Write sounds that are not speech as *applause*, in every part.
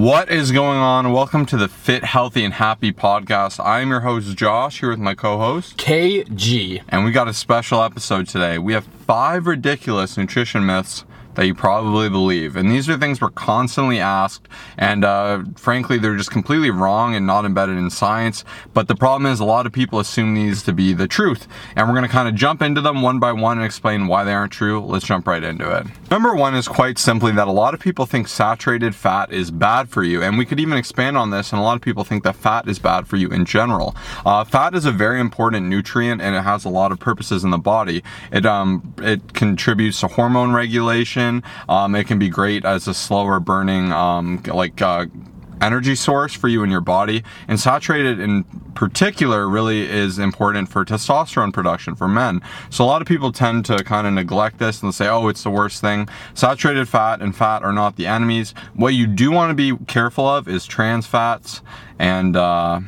What is going on? Welcome to the Fit, Healthy, and Happy podcast. I'm your host, Josh, here with my co host, KG. And we got a special episode today. We have five ridiculous nutrition myths that you probably believe. And these are things we're constantly asked, and uh, frankly, they're just completely wrong and not embedded in science. But the problem is, a lot of people assume these to be the truth. And we're going to kind of jump into them one by one and explain why they aren't true. Let's jump right into it. Number one is quite simply that a lot of people think saturated fat is bad for you. And we could even expand on this, and a lot of people think that fat is bad for you in general. Uh, fat is a very important nutrient and it has a lot of purposes in the body. It, um, it contributes to hormone regulation um, it can be great as a slower burning, um, like, uh, energy source for you in your body. And saturated in particular really is important for testosterone production for men. So a lot of people tend to kind of neglect this and say, oh, it's the worst thing. Saturated fat and fat are not the enemies. What you do want to be careful of is trans fats and, uh,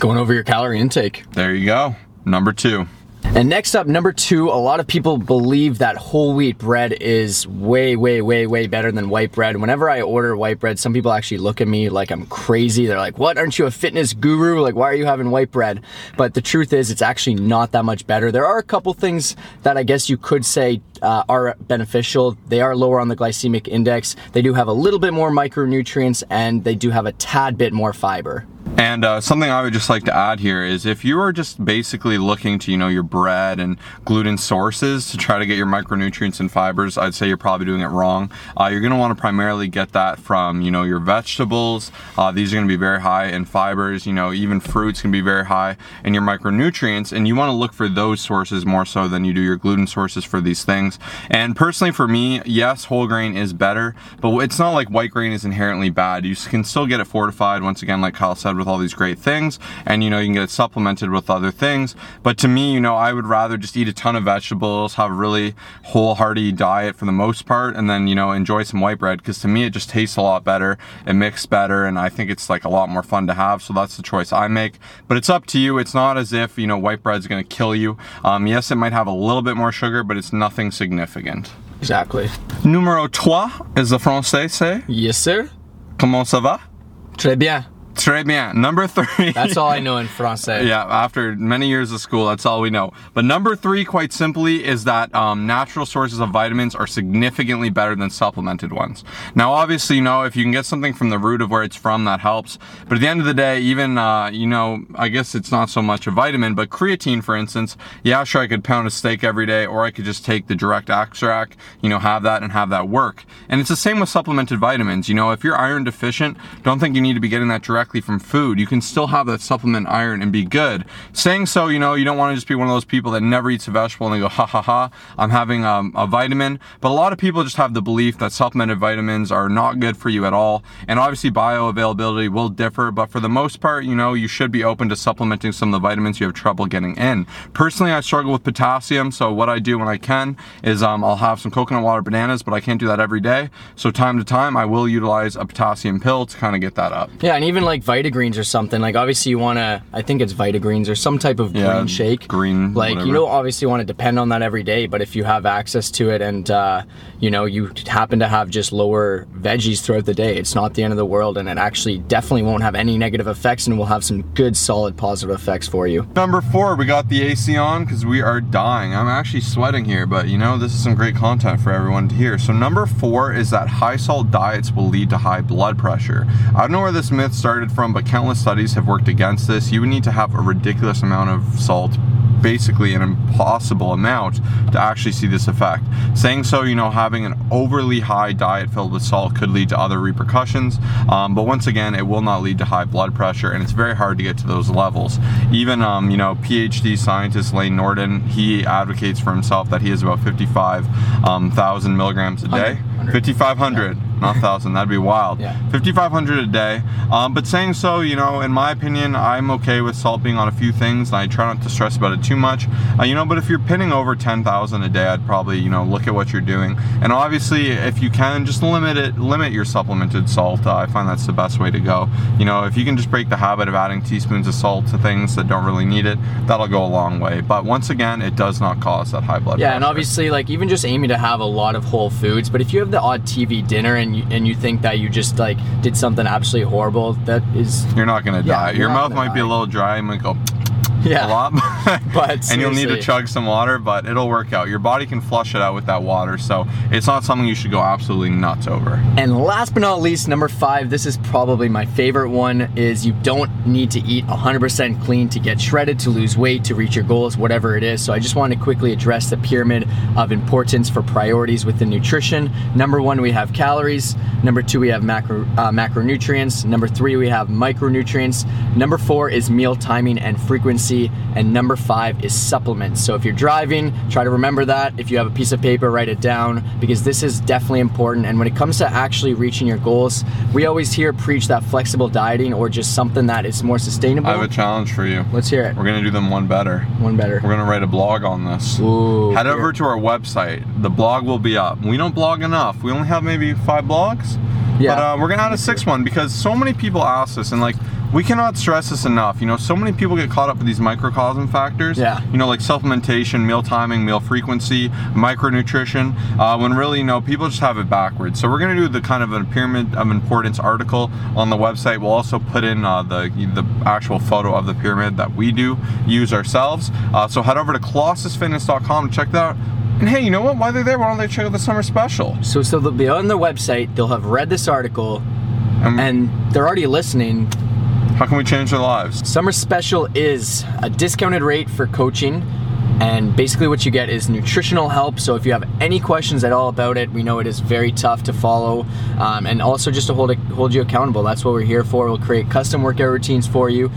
going over your calorie intake. There you go. Number two. And next up, number two, a lot of people believe that whole wheat bread is way, way, way, way better than white bread. Whenever I order white bread, some people actually look at me like I'm crazy. They're like, what? Aren't you a fitness guru? Like, why are you having white bread? But the truth is, it's actually not that much better. There are a couple things that I guess you could say uh, are beneficial. They are lower on the glycemic index. They do have a little bit more micronutrients and they do have a tad bit more fiber. And uh, something I would just like to add here is if you are just basically looking to, you know, your bread and gluten sources to try to get your micronutrients and fibers, I'd say you're probably doing it wrong. Uh, you're going to want to primarily get that from, you know, your vegetables. Uh, these are going to be very high in fibers. You know, even fruits can be very high in your micronutrients. And you want to look for those sources more so than you do your gluten sources for these things. And personally, for me, yes, whole grain is better, but it's not like white grain is inherently bad. You can still get it fortified, once again, like Kyle said, with all these great things and you know you can get it supplemented with other things but to me you know i would rather just eat a ton of vegetables have a really wholehearty diet for the most part and then you know enjoy some white bread because to me it just tastes a lot better it mixes better and i think it's like a lot more fun to have so that's the choice i make but it's up to you it's not as if you know white bread's going to kill you um, yes it might have a little bit more sugar but it's nothing significant Exactly. Numéro 3 is the français say Yes, sir. Comment ça va? Très bien. Très bien. Number three. That's all I know in *laughs* français. yeah, after many years of school, that's all we know. But number three, quite simply, is that um, natural sources of vitamins are significantly better than supplemented ones. Now, obviously, you know, if you can get something from the root of where it's from, that helps. But at the end of the day, even, uh, you know, I guess it's not so much a vitamin, but creatine, for instance, yeah, sure, I could pound a steak every day, or I could just take the direct extract, you know, have that and have that work. And it's the same with supplemented vitamins. You know, if you're iron deficient, don't think you need to be getting that direct directly from food. You can still have that supplement iron and be good. Saying so, you know, you don't want to just be one of those people that never eats a vegetable and they go, ha ha ha, I'm having um, a vitamin. But a lot of people just have the belief that supplemented vitamins are not good for you at all. And obviously, bioavailability will differ, but for the most part, you know, you should be open to supplementing some of the vitamins you have trouble getting in. Personally, I struggle with potassium, so what I do when I can is um, I'll have some coconut water bananas, but I can't do that every day. So time to time, I will utilize a potassium pill to kind of get that up. Yeah, and even like like Vitagreens or something. Like obviously you want to, I think it's Vitagreens or some type of Yeah, green shake. green, Like whatever. you don't obviously want to depend on that every day, but if you have access to it and uh, you know you happen to have just lower veggies throughout the day, it's not the end of the world, and it actually definitely won't have any negative effects, and will have some good solid positive effects for you. Number four, we got the AC on because we are dying. I'm actually sweating here, but you know, this is some great content for everyone to hear. So, number four is that high salt diets will lead to high blood pressure. I don't know where this myth started from, but countless studies have worked against this. You would need to have a ridiculous amount of salt basically an impossible amount to actually see this effect. Saying so, you know, having an overly high diet filled with salt could lead to other repercussions, um, but once again, it will not lead to high blood pressure, and it's very hard to get to those levels. Even, um, you know, PhD scientist Layne Norton, he advocates for himself that he is about 55,000 um, milligrams a day. 5,500, not thousand. That'd be wild. Yeah. 5,500 a day. Um, but saying so, you know, in my opinion, I'm okay with salt being on a few things, and I try not to stress about it too much. Uh, you know, but if you're pinning over 10,000 a day, I'd probably, you know, look at what you're doing. And obviously, if you can, just limit it, limit your supplemented salt. Uh, I find that's the best way to go. You know, if you can just break the habit of adding teaspoons of salt to things that don't really need it, that'll go a long way. But once again, it does not cause that high blood Yeah, pressure. and obviously, like even just aiming to have a lot of whole foods. But if you have the odd TV dinner and and you and you think that you just like did something absolutely horrible, that is You're not gonna Yeah, die. Your mouth might be a little dry. You might go yeah. a lot, *laughs* But and you'll need to chug some water. But it'll work out. Your body can flush it out with that water, so it's not something you should go absolutely nuts over. And last but not least, number five, this is probably my favorite one, is you don't need to eat 100% clean to get shredded, to lose weight, to reach your goals, whatever it is. So I just want to quickly address the pyramid of importance for priorities within nutrition. Number one, we have calories. Number two, we have macro, uh, macronutrients. Number three, we have micronutrients. Number four is meal timing and frequency. And number five is supplements. So if you're driving, try to remember that. If you have a piece of paper, write it down because this is definitely important. And when it comes to actually reaching your goals, we always hear preach that flexible dieting or just something that is more sustainable. I have a challenge for you. Let's hear it. We're gonna do them one better. One better. We're gonna write a blog on this. Ooh, Head here. over to our website. The blog will be up. We don't blog enough. We only have maybe five blogs. Yeah. But uh, we're gonna add a sixth one because so many people ask us, and like we cannot stress this enough. You know, so many people get caught up with these microcosm factors. Yeah. You know, like supplementation, meal timing, meal frequency, micronutrition. Uh, when really, you know, people just have it backwards. So we're gonna do the kind of a pyramid of importance article on the website. We'll also put in uh, the the actual photo of the pyramid that we do use ourselves. Uh, so head over to colossusfitness.com to check that out. And hey, you know what? While they're there, why don't they check out the summer special? So, so they'll be on their website, they'll have read this article, Um, and they're already listening. How can we change their lives? Summer Special is a discounted rate for coaching, and basically what you get is nutritional help. So if you have any questions at all about it, we know it is very tough to follow, um, and also just to hold it, hold you accountable. That's what we're here for. We'll create custom workout routines for you.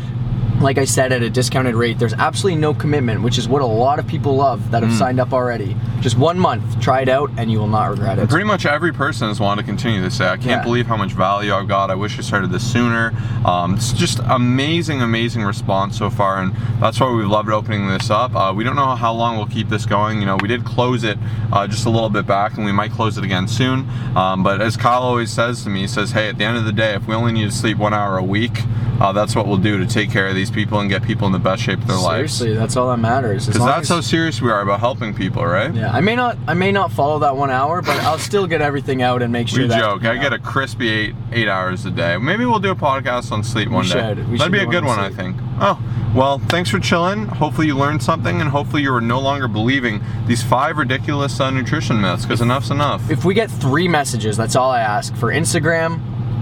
Like I said, at a discounted rate, there's absolutely no commitment, which is what a lot of people love that have Mm. signed up already. Just one month, try it out, and you will not regret it. Pretty much every person has wanted to continue to say, I can't Yeah. believe how much value I've got. I wish I started this sooner. Um, it's just amazing, amazing response so far, and that's why we've loved opening this up. Uh, we don't know how long we'll keep this going. You know, we did close it uh, just a little bit back, and we might close it again soon. Um, but as Kyle always says to me, he says, "Hey, at the end of the day, if we only need to sleep one hour a week, uh, that's what we'll do to take care of these people and get people in the best shape of their lives." Seriously, that's all that matters. Because that's as- how serious we are about helping people, right? Yeah, I may not, I may not follow that one hour, but I'll still get everything out and make sure We that. joke. I get a crispy eight eight hours a day. Maybe we'll do a podcast on sleep one day. should. We That'd should be a good on one, I think. Oh, well, thanks for chilling. Hopefully you learned something, and hopefully you are no longer believing these five ridiculous uh, nutrition myths. Because enough's enough. If we get three messages, that's all I ask for Instagram,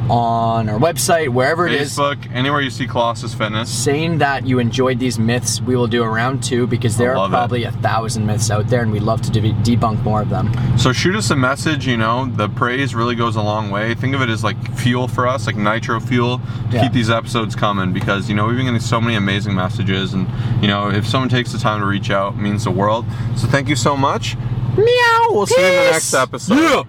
on our website, wherever it is. Facebook, anywhere you see Colossus Fitness. Saying that you enjoyed these myths, we will do a round two because there are love it. probably a thousand myths out there, and we'd love to de- debunk more of them. So shoot us a message. You know, the praise really goes a long way. Think of it as like fuel for us, like nitro fuel to Yeah. keep these episodes coming. Because you know we've been getting so many amazing messages, and you know if someone takes the time to reach out, it means the world. So thank you so much. Meow. We'll see you in the next episode. Yeah.